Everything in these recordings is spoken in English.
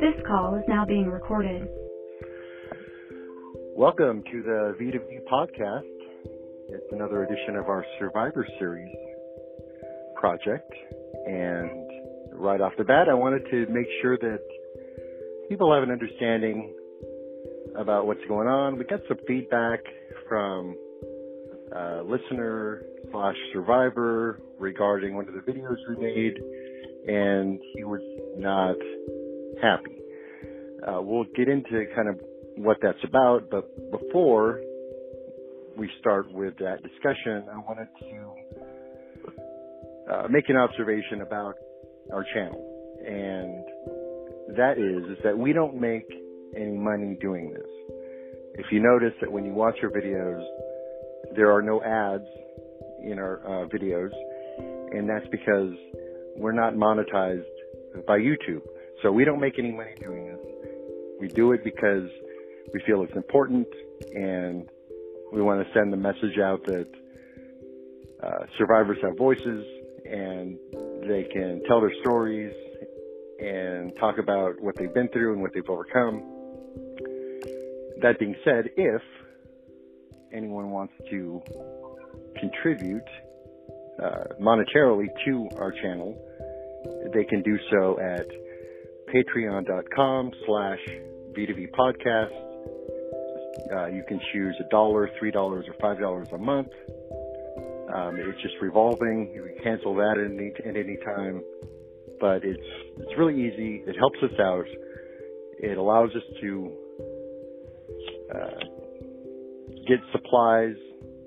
This call is now being recorded. Welcome to the V2V podcast. It's another edition of our Survivor Series project. And right off the bat, I wanted to make sure that people have an understanding about what's going on. We got some feedback from a listener slash survivor regarding one of the videos we made, and he was not happy. Uh, we'll get into kind of what that's about, but before we start with that discussion, I wanted to uh, make an observation about our channel, and that is is that we don't make any money doing this. If you notice that when you watch our videos, there are no ads in our uh, videos, and that's because we're not monetized by YouTube. So we don't make any money doing this. We do it because we feel it's important and we want to send the message out that uh, survivors have voices and they can tell their stories and talk about what they've been through and what they've overcome. That being said, if anyone wants to contribute uh, monetarily to our channel, they can do so at patreon.com slash V2V podcast. Uh, you can choose a dollar, three dollars, or five dollars a month. Um, it's just revolving. You can cancel that at any, at any time, but it's it's really easy. It helps us out. It allows us to uh, get supplies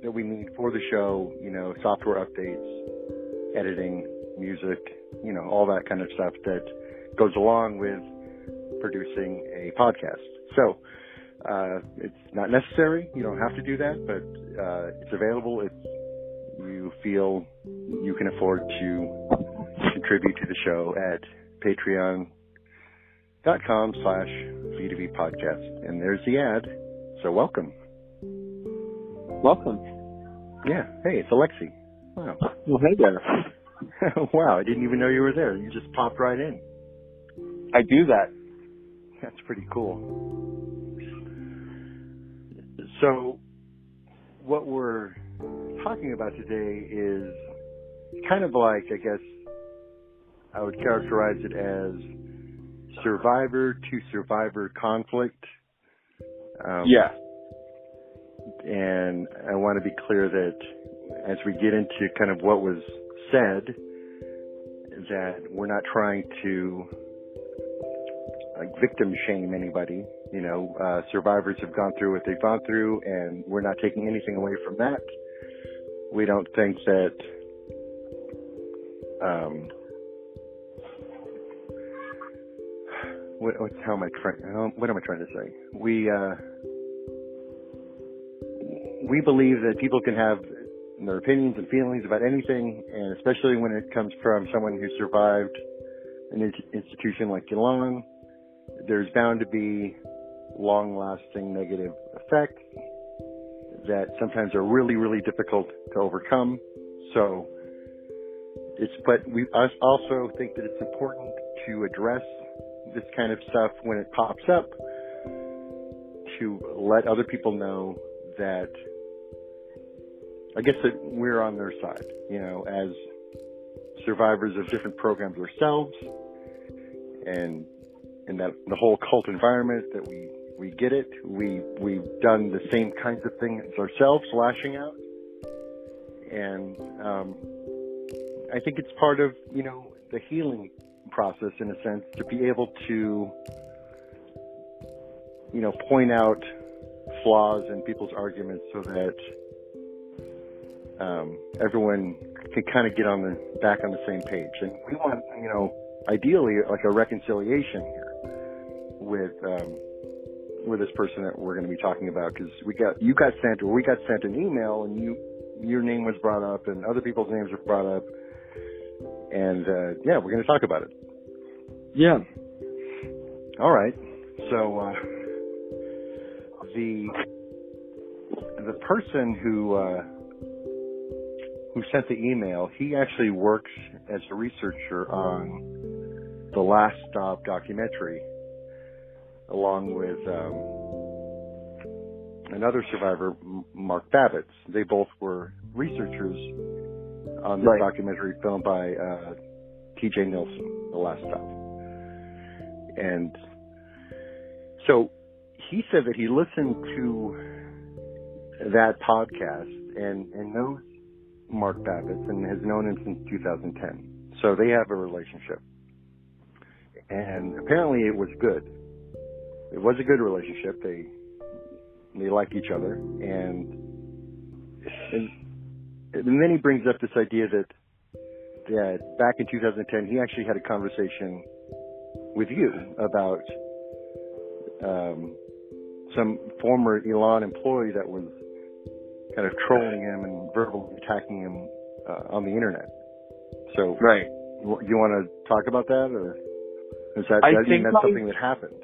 that we need for the show. You know, software updates, editing, music, you know, all that kind of stuff that goes along with producing a podcast. So uh, it's not necessary. You don't have to do that, but uh, it's available if you feel you can afford to contribute to the show at patreon.com slash V2V podcast. And there's the ad. So welcome. Welcome. Yeah. Hey, it's Alexi. Wow. Well, hey there. wow, I didn't even know you were there. You just popped right in. I do that. That's pretty cool. So, what we're talking about today is kind of like, I guess, I would characterize it as survivor to survivor conflict. Um, yeah. And I want to be clear that as we get into kind of what was said, that we're not trying to like victim shame anybody. You know, uh, survivors have gone through what they've gone through, and we're not taking anything away from that. We don't think that. Um, what, what, how am I trying? What am I trying to say? We uh, we believe that people can have their opinions and feelings about anything, and especially when it comes from someone who survived an institution like Elan, there's bound to be long-lasting negative effects that sometimes are really, really difficult to overcome. So it's, but we also think that it's important to address this kind of stuff when it pops up to let other people know that I guess that we're on their side, you know, as survivors of different programs ourselves and in that the whole cult environment that we we get it. We we've done the same kinds of things ourselves, lashing out, and um, I think it's part of you know the healing process in a sense to be able to you know point out flaws in people's arguments so that um, everyone can kind of get on the back on the same page. And we want you know ideally like a reconciliation here with um, with this person that we're going to be talking about. Because we got you got sent or we got sent an email and you your name was brought up and other people's names were brought up. And uh, yeah we're going to talk about it. Yeah. All right. So uh, the the person who uh, who sent the email he actually works as a researcher on the last stop documentary along with um, another survivor, Mark Babbitts. They both were researchers on the right. documentary filmed by uh, T.J. Nilsen, The Last Stop. And so he said that he listened to that podcast and, and knows Mark Babbitts and has known him since 2010. So they have a relationship. And apparently it was good. It was a good relationship. They they like each other and and, and then he brings up this idea that that back in 2010 he actually had a conversation with you about um, some former Elan employee that was kind of trolling him and verbally attacking him uh, on the internet. So, right. You want to talk about that, or is that, I think that's something that happened?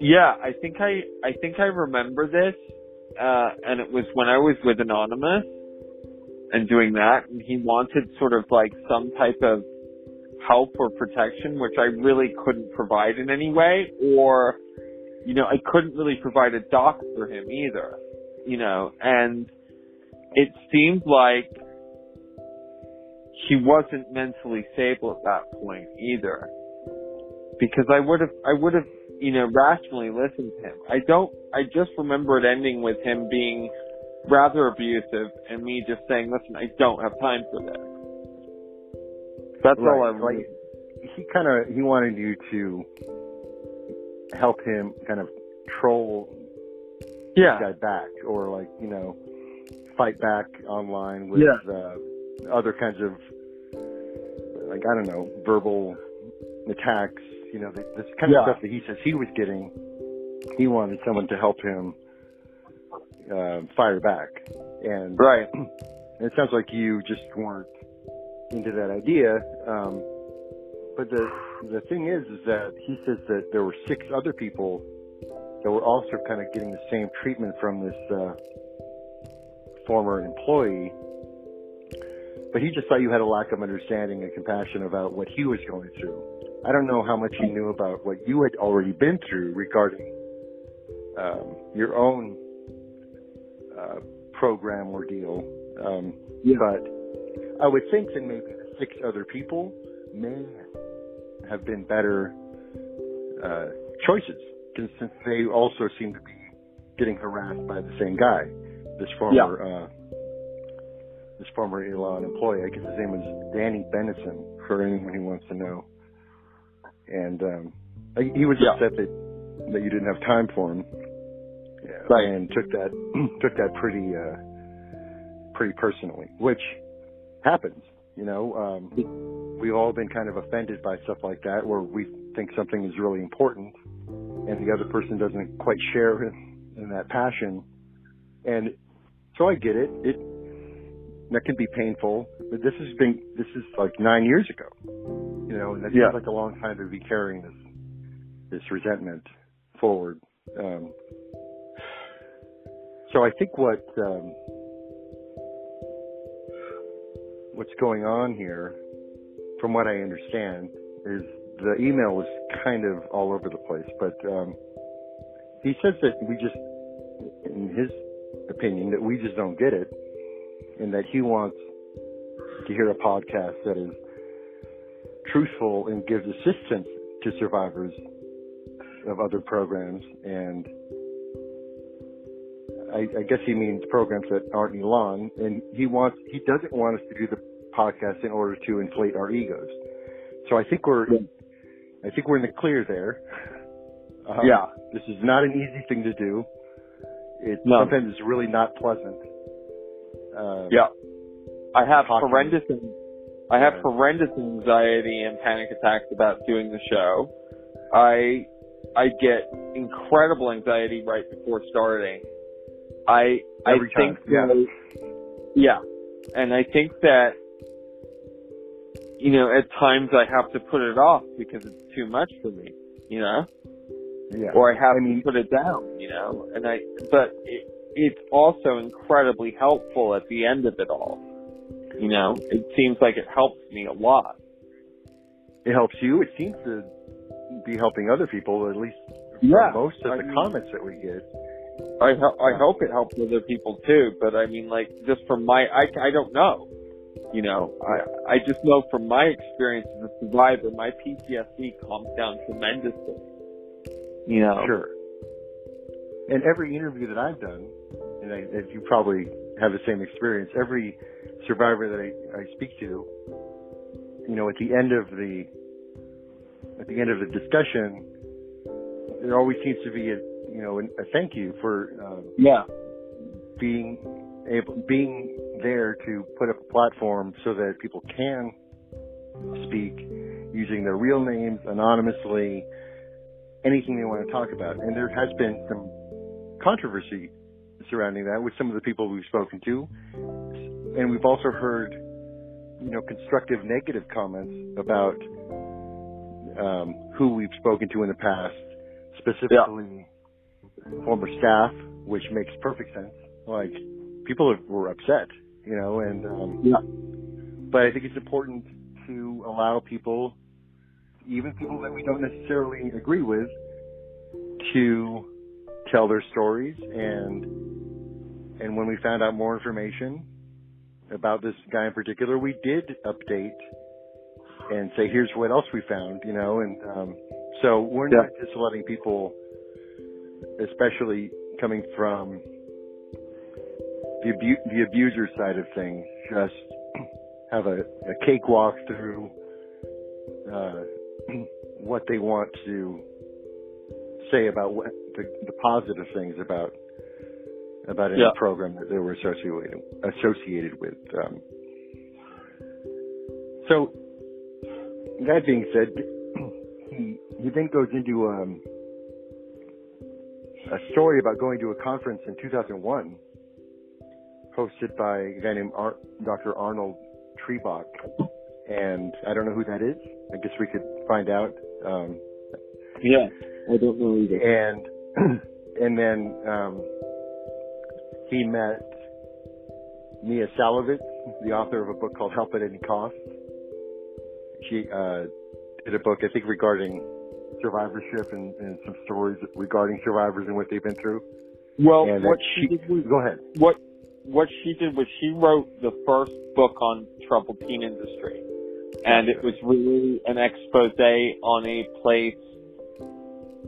Yeah, I think I I think I remember this, uh, and it was when I was with Anonymous and doing that, and he wanted sort of like some type of help or protection, which I really couldn't provide in any way, or you know, I couldn't really provide a doc for him either, you know, and it seemed like he wasn't mentally stable at that point either. Because I would have, I would have, you know, rationally listened to him. I don't, I just remember it ending with him being rather abusive and me just saying, listen, I don't have time for this. That's right. all I like, he kind of, he wanted you to help him kind of troll yeah. guy back or like, you know, fight back online with yeah. uh, other kinds of like I don't know verbal attacks. You know, this kind yeah. of stuff that he says he was getting. He wanted someone to help him uh, fire back, and right. it sounds like you just weren't into that idea. Um, but the the thing is, is that he says that there were six other people that were also kind of getting the same treatment from this uh, former employee, but he just thought you had a lack of understanding and compassion about what he was going through. I don't know how much he knew about what you had already been through regarding um, your own uh, program ordeal. Um, yeah. But I would think that maybe the six other people may have been better uh, choices, since they also seem to be getting harassed by the same guy this former yeah. uh, this former Elan employee. I guess his name was Danny Bennison for anyone who wants to know. And um, he was yeah. upset that that you didn't have time for him, right. and took that took that pretty uh, pretty personally, which happens. You know, um, we've all been kind of offended by stuff like that, where we think something is really important, and the other person doesn't quite share in, in that passion, and so I get it. It that can be painful, but this has been this is like nine years ago. You know, and that yeah. seems like a long time to be carrying this this resentment forward. Um, so I think what um, what's going on here, from what I understand, is the email was kind of all over the place. But um, he says that we just, in his opinion that we just don't get it and that he wants to hear a podcast that is truthful and gives assistance to survivors of other programs and I, I guess he means programs that aren't Elan and he wants he doesn't want us to do the podcast in order to inflate our egos. So I think we're I think we're in the clear there. Um, yeah. This is not an easy thing to do. It no. sometimes it's really not pleasant. Uh, yeah, I have talking. horrendous. I have Yeah. horrendous anxiety and panic attacks about doing the show. I I get incredible anxiety right before starting. I Every I think yeah. that, yeah, and I think that you know at times I have to put it off because it's too much for me. You know. Yeah. or I have I mean- put it down, you know. And I, but it, it's also incredibly helpful at the end of it all. You know, it seems like it helps me a lot. it helps you. It seems to be helping other people, at least Yeah, most of I the mean- comments that we get. I ho- I hope it helps other people too, but I mean, like, just from my, I, I don't know. You know, I, I just know from my experience as a survivor, my PTSD calms down tremendously. You know? Sure. And every interview that I've done, and I, and you probably have the same experience, every survivor that I, I speak to, you know, at the end of the, at the end of the discussion, there always seems to be a, you know, a thank you for um, Yeah. being able, being there to put up a platform so that people can speak using their real names anonymously, anything they want to talk about. And there has been some controversy surrounding that with some of the people we've spoken to. And we've also heard, you know, constructive negative comments about um, who we've spoken to in the past, specifically former staff, which makes perfect sense. Like people were upset, you know, and um, Yeah. but I think it's important to allow people, even people that we don't necessarily agree with, to tell their stories and and when we found out more information about this guy in particular, we did update and say, here's what else we found, you know, and um, so we're Yeah. not just letting people, especially coming from the abu- the abuser side of things, just have a, a cakewalk through uh, what they want to say about what the, the positive things about about any Yeah. program that they were associated associated with. Um, so that being said, he he then goes into um, a story about going to a conference in 2001 hosted by a guy named Ar- Dr. Arnold Trebach. And I don't know who that is. I guess we could find out. Um, Yeah. I don't know either. and and then um, he met Maia Szalavitz, the author of a book called Help at Any Cost. She uh, did a book, I think, regarding survivorship and, and some stories regarding survivors and what they've been through. Well, and what that she did was go ahead. what what she did was she wrote the first book on troubled teen industry, and it was really an expose on a place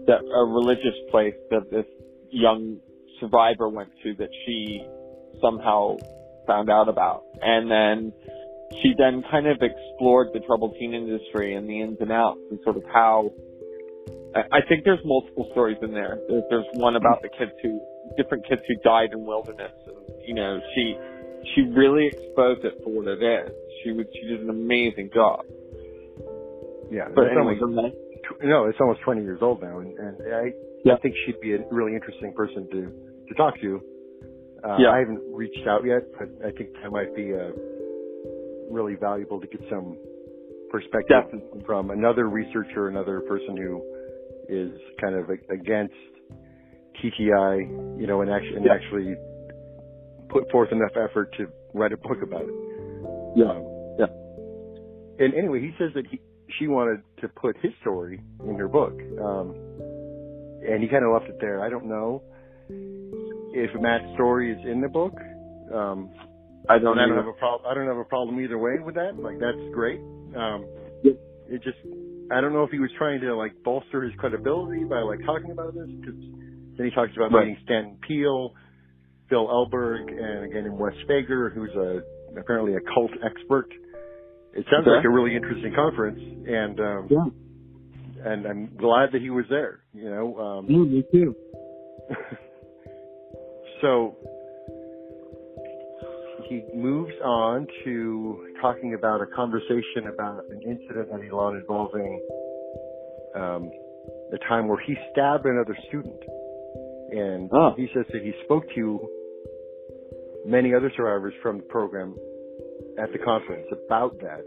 that a religious place that this young survivor went to that she somehow found out about, and then she then kind of explored the troubled teen industry and the ins and outs and sort of how. I think there's multiple stories in there. There's, there's one about the kids who, different kids who died in wilderness, and you know, she she really exposed it for what it is. She would she did an amazing job. Yeah, But anyway, almost- go ahead. tw- no, it's almost 20 years old now, and, and I, Yeah. I think she'd be a really interesting person to, to talk to. Uh, Yeah. I haven't reached out yet, but I think that might be uh, really valuable to get some perspective Definitely. from another researcher, another person who is kind of against TTI, you know, and actually, and Yeah. actually put forth enough effort to write a book about it. Yeah. Um, Yeah. And anyway, he says that he, she wanted to put his story in her book. Um, and he kind of left it there. I don't know if Matt's story is in the book. Um, I don't I don't have a problem. I don't have a problem either way with that. Like that's great. Um, Yeah. it just, I don't know if he was trying to like bolster his credibility by like talking about this because then he talks about Right. meeting Stanton Peele, Phil Elberg, and again in Wes Fager, who's a apparently a cult expert. It sounds Okay. like a really interesting conference, and um, Yeah. and I'm glad that he was there. You know, um, Yeah, me too. so he moves on to talking about a conversation about an incident that he learned involving um, the time where he stabbed another student. And Oh. he says that he spoke to many other survivors from the program at the conference about that.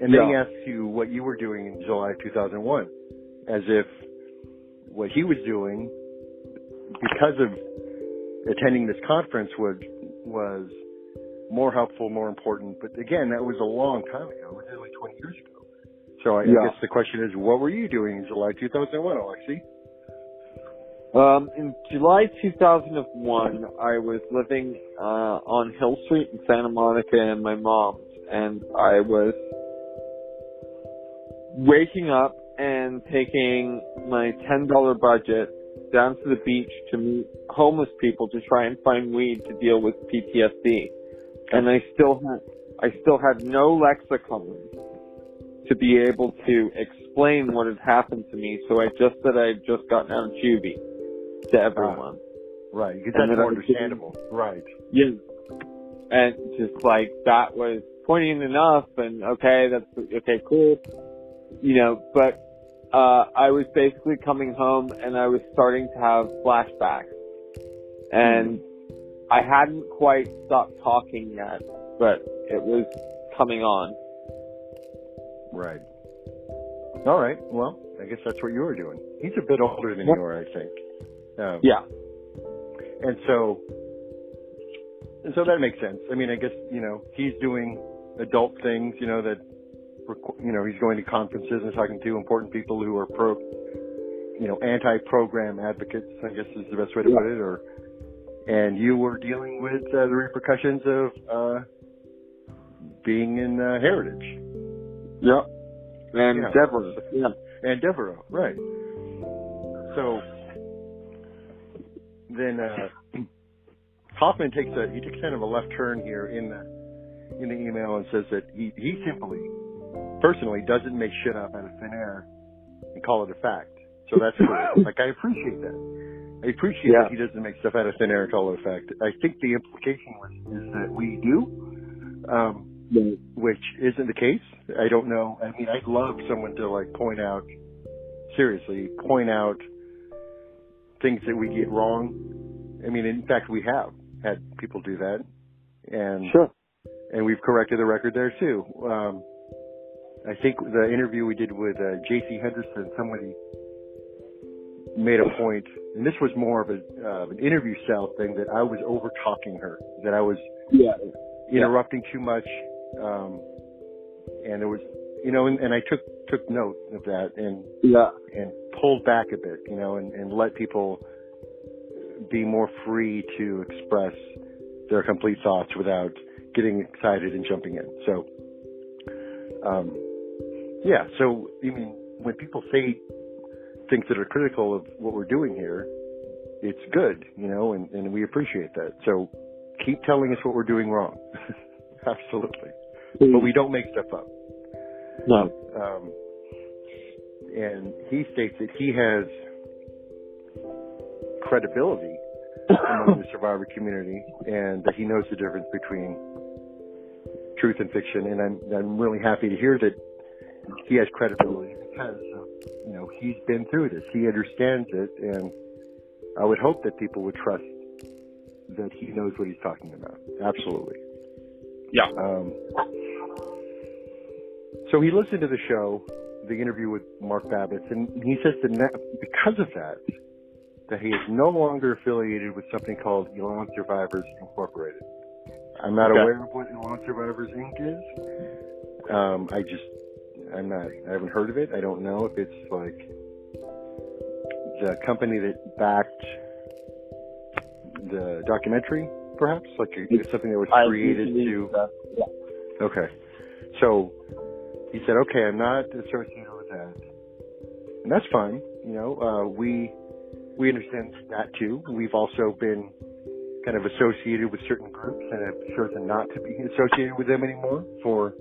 And then he Yeah. asks you what you were doing in July 2001, as if what he was doing because of attending this conference was was more helpful, more important. But again, that was a long time ago. It was nearly 20 years ago. So I, Yeah. I guess the question is, what were you doing in July 2001, Alexi? Um, in July 2001, I was living uh, on Hill Street in Santa Monica and my mom's, and I was waking up and taking my $10 budget down to the beach to meet homeless people to try and find weed to deal with PTSD. And I still had, I still had no lexicon to be able to explain what had happened to me, so I just said I had just gotten out of juvie to everyone. Right, because And that's more understandable. Right. Yeah. And just like that was poignant enough and okay, that's okay, cool. You know, but uh I was basically coming home and I was starting to have flashbacks. And I hadn't quite stopped talking yet, but it was coming on. Right. All right. Well, I guess that's what you were doing. He's a bit older than you are, I think. Um, Yeah. And so, and so that makes sense. I mean, I guess you know he's doing adult things. You know that, you know, he's going to conferences and talking to important people who are pro, you know, anti-program advocates. I guess is the best way to put it. Or, and you were dealing with uh, the repercussions of uh, being in uh, Heritage Yep. And Yeah. Deborah. Yeah. and Devereux, right? So then uh, Hoffman takes a he takes kind of a left turn here in the in the email and says that he he simply personally doesn't make shit up out of thin air and call it a fact. So that's cool. like I appreciate that. I appreciate Yeah. that he doesn't make stuff out of thin air and call it a fact. I think the implication was is that we do. Um, which isn't the case. I don't know. I mean, I'd love someone to like point out, seriously, point out things that we get wrong. I mean, in fact, we have had people do that, and Sure. and we've corrected the record there too. Um, I think the interview we did with uh, J.C. Henderson, somebody made a point, and this was more of a uh, an interview style thing that I was over talking her, that I was Yeah. interrupting too much, um, and it was, you know, and, and I took took note of that and Yeah. and pulled back a bit, you know, and, and let people be more free to express their complete thoughts without getting excited and jumping in. So, um, yeah. So, I mean, when people say things that are critical of what we're doing here, it's good, you know, and, and we appreciate that. So, keep telling us what we're doing wrong. Absolutely. But we don't make stuff up. No. Um, and he states that he has credibility among the survivor community and that he knows the difference between truth and fiction. And I'm, I'm really happy to hear that he has credibility because, you know, he's been through this. He understands it. And I would hope that people would trust that he knows what he's talking about. Absolutely. Yeah. Um, so he listened to the show, the interview with Mark Babbitts, and he says that because of that, that he is no longer affiliated with something called Elan Survivors Incorporated. I'm not Okay. aware of what Elan Survivors Inc. is. Um, I just, I'm not, I haven't heard of it. I don't know if it's like the company that backed the documentary, perhaps, like it's something that was created to. Yeah. Okay. So he said, okay, I'm not associated with that. And that's fine. You know, uh, we, we understand that too. We've also been kind of associated with certain groups and have chosen not to be associated with them anymore for,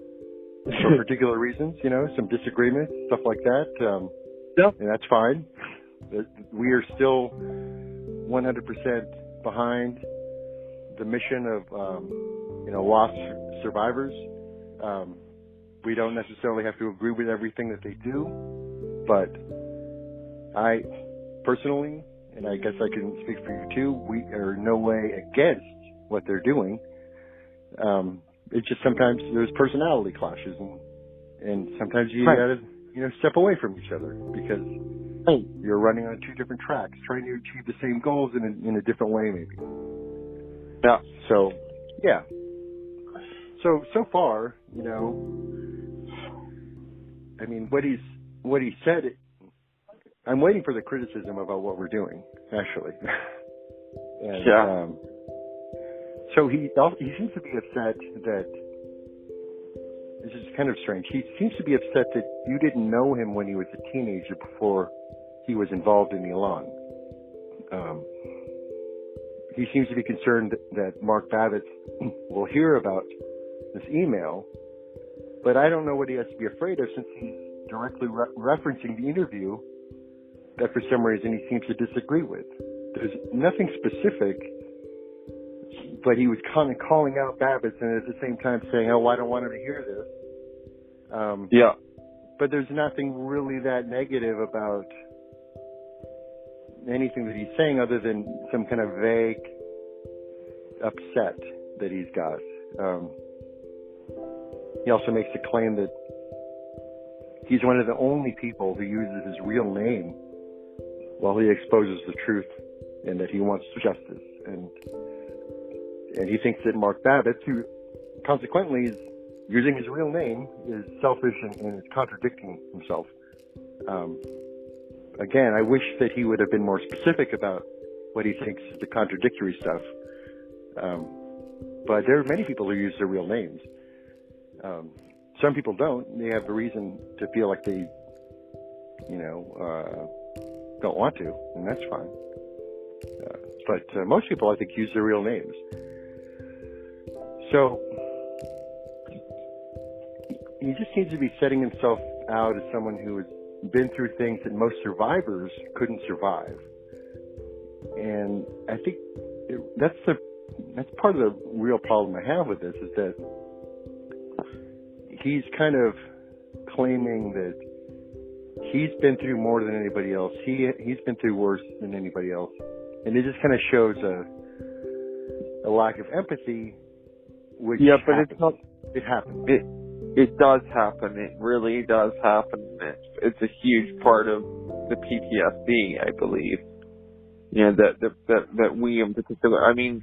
for particular reasons, you know, some disagreements, stuff like that. Um, Yeah. and that's fine. We are still 100% behind the mission of, um, you know, lost survivors. Um, we don't necessarily have to agree with everything that they do, but I personally, and I guess I can speak for you too, we are no way against what they're doing. Um, it's just sometimes there's personality clashes and, and sometimes you Right. gotta, you know, step away from each other because Right. you're running on two different tracks, trying to achieve the same goals in a, in a different way maybe. Yeah. So, yeah. So so far, you know, I mean, what he's what he said I'm waiting for the criticism about what we're doing, actually. and, Yeah. Um, so he he seems to be upset that this is kind of strange. He seems to be upset that you didn't know him when he was a teenager before he was involved in the Elan. Um, he seems to be concerned that, that Mark Babbitt will hear about this email, but I don't know what he has to be afraid of since he's directly re- referencing the interview that for some reason he seems to disagree with. There's nothing specific, but he was kind of calling out Babbitts and at the same time saying, "Oh, I don't want him to hear this." Um, Yeah. but there's nothing really that negative about anything that he's saying other than some kind of vague upset that he's got. Um, he also makes the claim that he's one of the only people who uses his real name while he exposes the truth and that he wants justice. And and he thinks that Mark Babbitt, who consequently is using his real name, is selfish and, and is contradicting himself. Um, again, I wish that he would have been more specific about what he thinks is the contradictory stuff. Um, but there are many people who use their real names. Um, some people don't. They have a reason to feel like they, you know, uh, don't want to, and that's fine. Uh, but uh, most people, I think, use their real names. So he just seems to be setting himself out as someone who has been through things that most survivors couldn't survive. And I think it, that's the that's part of the real problem I have with this is that he's kind of claiming that he's been through more than anybody else. He he's been through worse than anybody else, and it just kind of shows a a lack of empathy. Which Yeah, but happens. it's not. it happens. It it does happen. It really does happen. It's it's a huge part of the PTSD, I believe. You know that that that, that we in particular. I mean,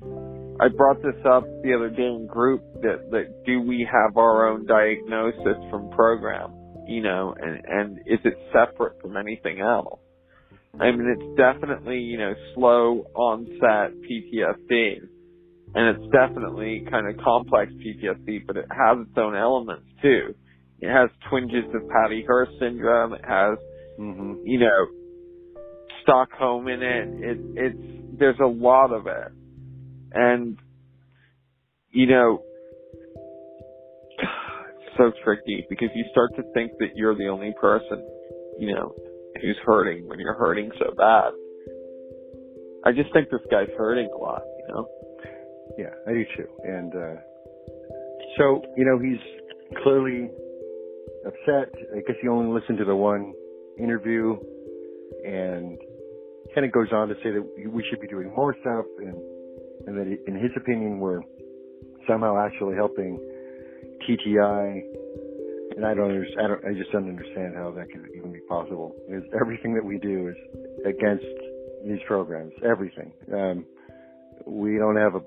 I brought this up the other day in group that that do we have our own diagnosis from program? You know, and and is it separate from anything else? I mean, it's definitely you know slow onset PTSD and it's definitely kind of complex PTSD, but it has its own elements too. It has twinges of Patty Hearst syndrome. It has, hmm you know, Stockholm in it. It it's there's a lot of it, and you know, it's so tricky because you start to think that you're the only person, you know, who's hurting when you're hurting so bad. I just think this guy's hurting a lot, you know. Yeah, I do too. And uh, so, you know, he's clearly upset. I guess he only listened to the one interview and kind of goes on to say that we should be doing more stuff and, and that in his opinion we're somehow actually helping TTI. And I don't, I don't, I just don't understand how that could even be possible. Because everything that we do is against these programs. Everything. Um, we don't have a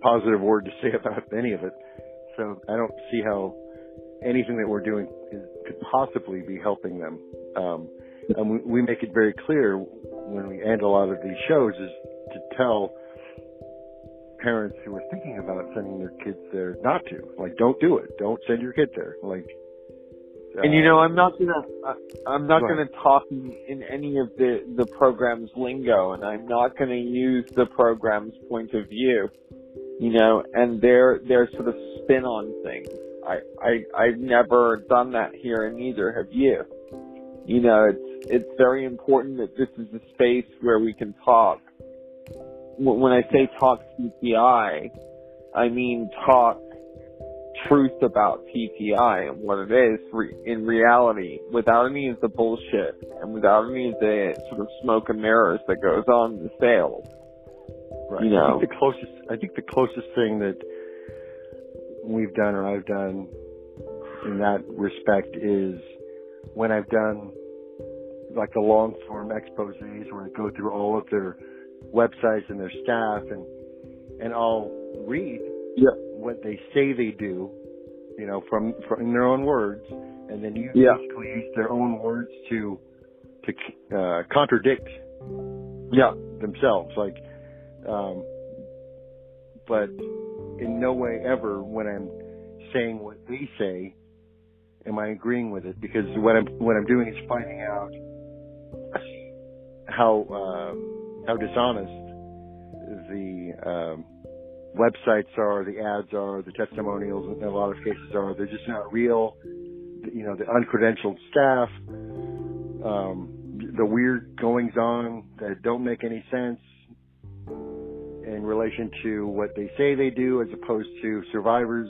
positive word to say about any of it. So I don't see how anything that we're doing is, could possibly be helping them. Um, and we, we make it very clear when we end a lot of these shows is to tell parents who are thinking about sending their kids there not to. Like, don't do it. Don't send your kid there. Like, And you uh, know, I'm not gonna, I, I'm not Go gonna talk in, in any of the the program's lingo, and I'm not gonna use the program's point of view. You know, and their their sort of spin on things. I I I've never done that here, and neither have you. You know, it's it's very important that this is a space where we can talk. Wh- When I say talk CPI, I mean talk truth about TTI and what it is re- in reality without any of the bullshit and without any of the sort of smoke and mirrors that goes on in the sales. Right. you know. I think the closest I think the closest thing that we've done or I've done in that respect is when I've done like the long form exposés where I go through all of their websites and their staff and and I'll read Yeah. what they say they do, you know, from from in their own words and then you Yeah. basically use their own words to to uh, contradict Yeah. themselves. Like, um, but in no way ever when I'm saying what they say, am I agreeing with it? Because what I'm what I'm doing is finding out how uh, how dishonest the um, websites are, the ads are, the testimonials in a lot of cases are. They're just not real. You know, the uncredentialed staff, um, the weird goings on that don't make any sense in relation to what they say they do as opposed to survivors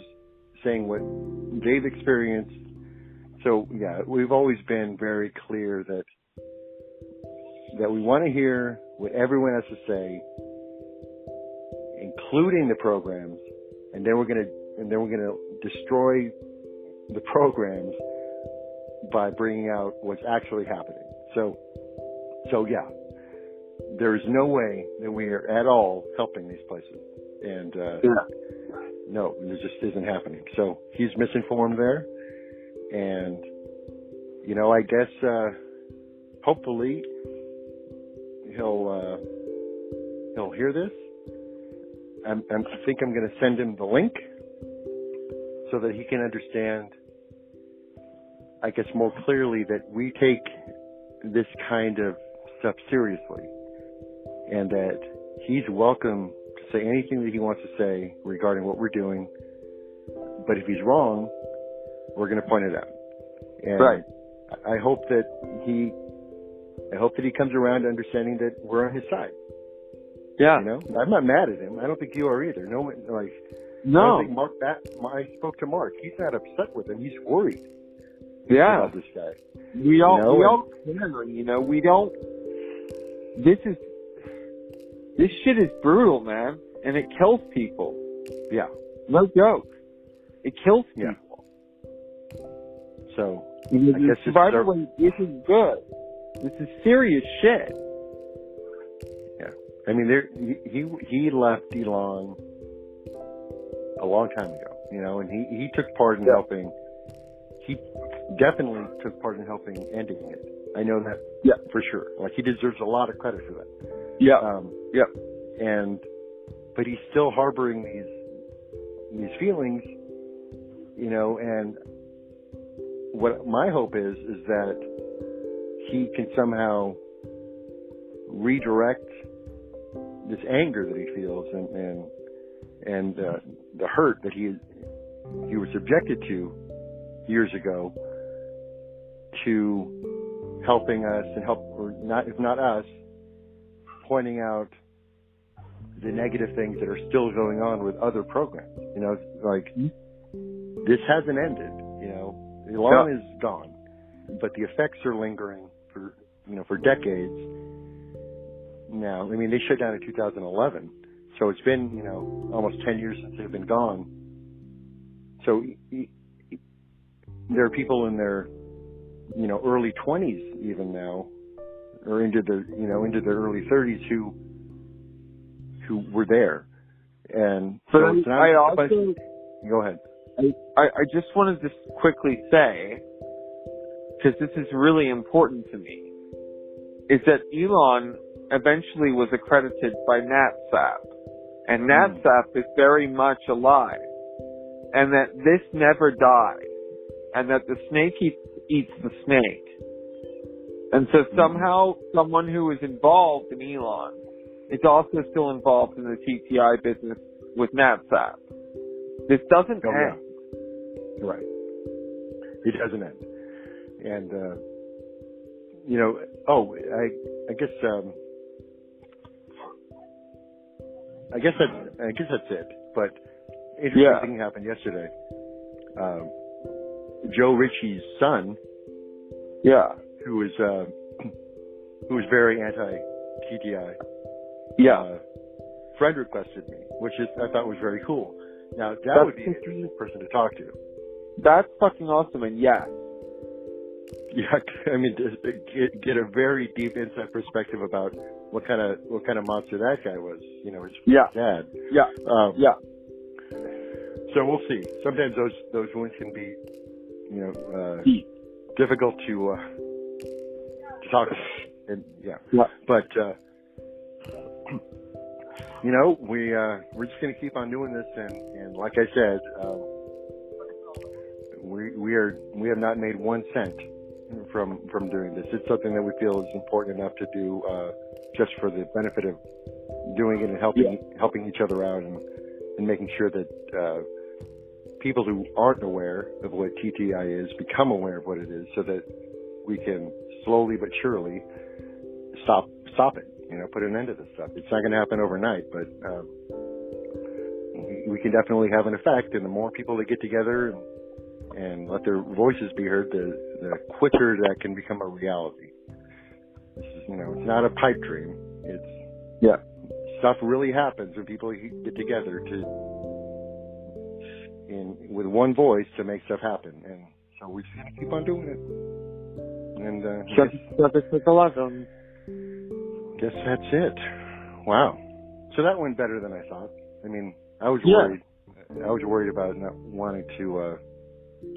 saying what they've experienced. So yeah, we've always been very clear that that we want to hear what everyone has to say, including the programs, and then we're gonna and then we're gonna destroy the programs by bringing out what's actually happening. So, so yeah, there is no way that we are at all helping these places, and uh, no, it just isn't happening. So he's misinformed there, and you know, I guess uh, hopefully he'll uh, he'll hear this. I'm, I'm, I think I'm going to send him the link so that he can understand, I guess, more clearly that we take this kind of stuff seriously, and that he's welcome to say anything that he wants to say regarding what we're doing. But if he's wrong, we're going to point it out. And Right. I hope that he, I hope that he comes around to understanding that we're on his side. Yeah. You know, I'm not mad at him. I don't think you are either. No one like. No. think Mark. That I spoke to Mark. He's not upset with him. He's worried Yeah. about this guy. We all know, we all care, you know, we don't this is this shit is brutal, man. And it kills people. Yeah. No joke. It kills Yeah. people. So The I guess survival rate isn't good. This is serious shit. Yeah, I mean, there he he, left Elan a long time ago. You know, and he he took part in Yeah. helping. He definitely took part in helping ending it. I know that. Yeah. For sure. Like he deserves a lot of credit for that. Yeah. Um, Yep. And, but he's still harboring these, these feelings, you know, and what my hope is, is that he can somehow redirect this anger that he feels and, and, and, uh, the hurt that he, he was subjected to years ago to helping us and help, or not, if not us, pointing out the negative things that are still going on with other programs. You know, like this hasn't ended. You know, Elan Yeah. is gone, but the effects are lingering you know for decades. Now, I mean, they shut down in 2011, so it's been you know almost 10 years since they've been gone. So there are people in their you know early 20s even now or into the you know into their early 30s who who were there and so But it's not I also go ahead I, I just want to just quickly say, because this is really important to me, is that Elan eventually was accredited by NatSap. And NatSap is very much alive. And that this never dies. And that the snake eats, eats the snake. And so somehow someone who is involved in Elan is also still involved in the TTI business with NatSap. This doesn't Oh, end. You're right it doesn't end and uh you know oh i i guess um i guess that i guess that's it but interesting Yeah. thing happened yesterday um joe Ricci's son Yeah. who was uh who was very anti TTI Yeah. uh, friend requested me, which is I thought was very cool. Now that That's would be an interesting person to talk to. That's fucking awesome. And yes. Yeah, I mean, to get, get a very deep inside perspective about what kind of what kind of monster that guy was. You know, his Yeah. dad. Yeah. Um, Yeah. So we'll see. Sometimes those those wounds can be, you know, uh, difficult to uh, to talk. And yeah, Yeah. but uh, you know, we uh, we're just going to keep on doing this, and and like I said, um, we we are we have not made one cent from from doing this. It's something that we feel is important enough to do uh, just for the benefit of doing it and helping helping each other out and and making sure that uh, people who aren't aware of what TTI is become aware of what it is, so that we can slowly but surely stop stop it. You know, put an end to this stuff. It's not going to happen overnight, but um, we, we can definitely have an effect. And the more people that get together and, and let their voices be heard, the the quicker that can become a reality. This is, you know, it's not a pipe dream. It's Yeah. stuff really happens when people get together to in with one voice to make stuff happen. And so we're just gonna keep on doing it. And uh, I Shut, guess, with a logo. guess that's it. Wow. So that went better than I thought. I mean, I was Yeah. worried. I was worried about not wanting to, uh,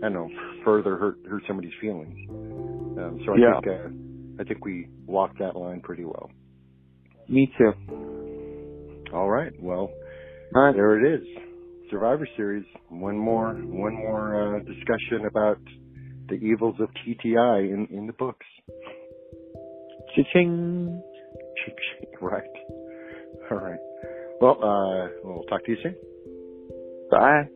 I don't know, further hurt hurt somebody's feelings. Um, so I Yeah. think uh, I think we walked that line pretty well. Me too. All right. Well, All right. there it is. Survivor Series. One more, one more uh, discussion about the evils of TTI in in the books. Cha-ching. right. All right. Well, uh, we'll talk to you soon. Bye.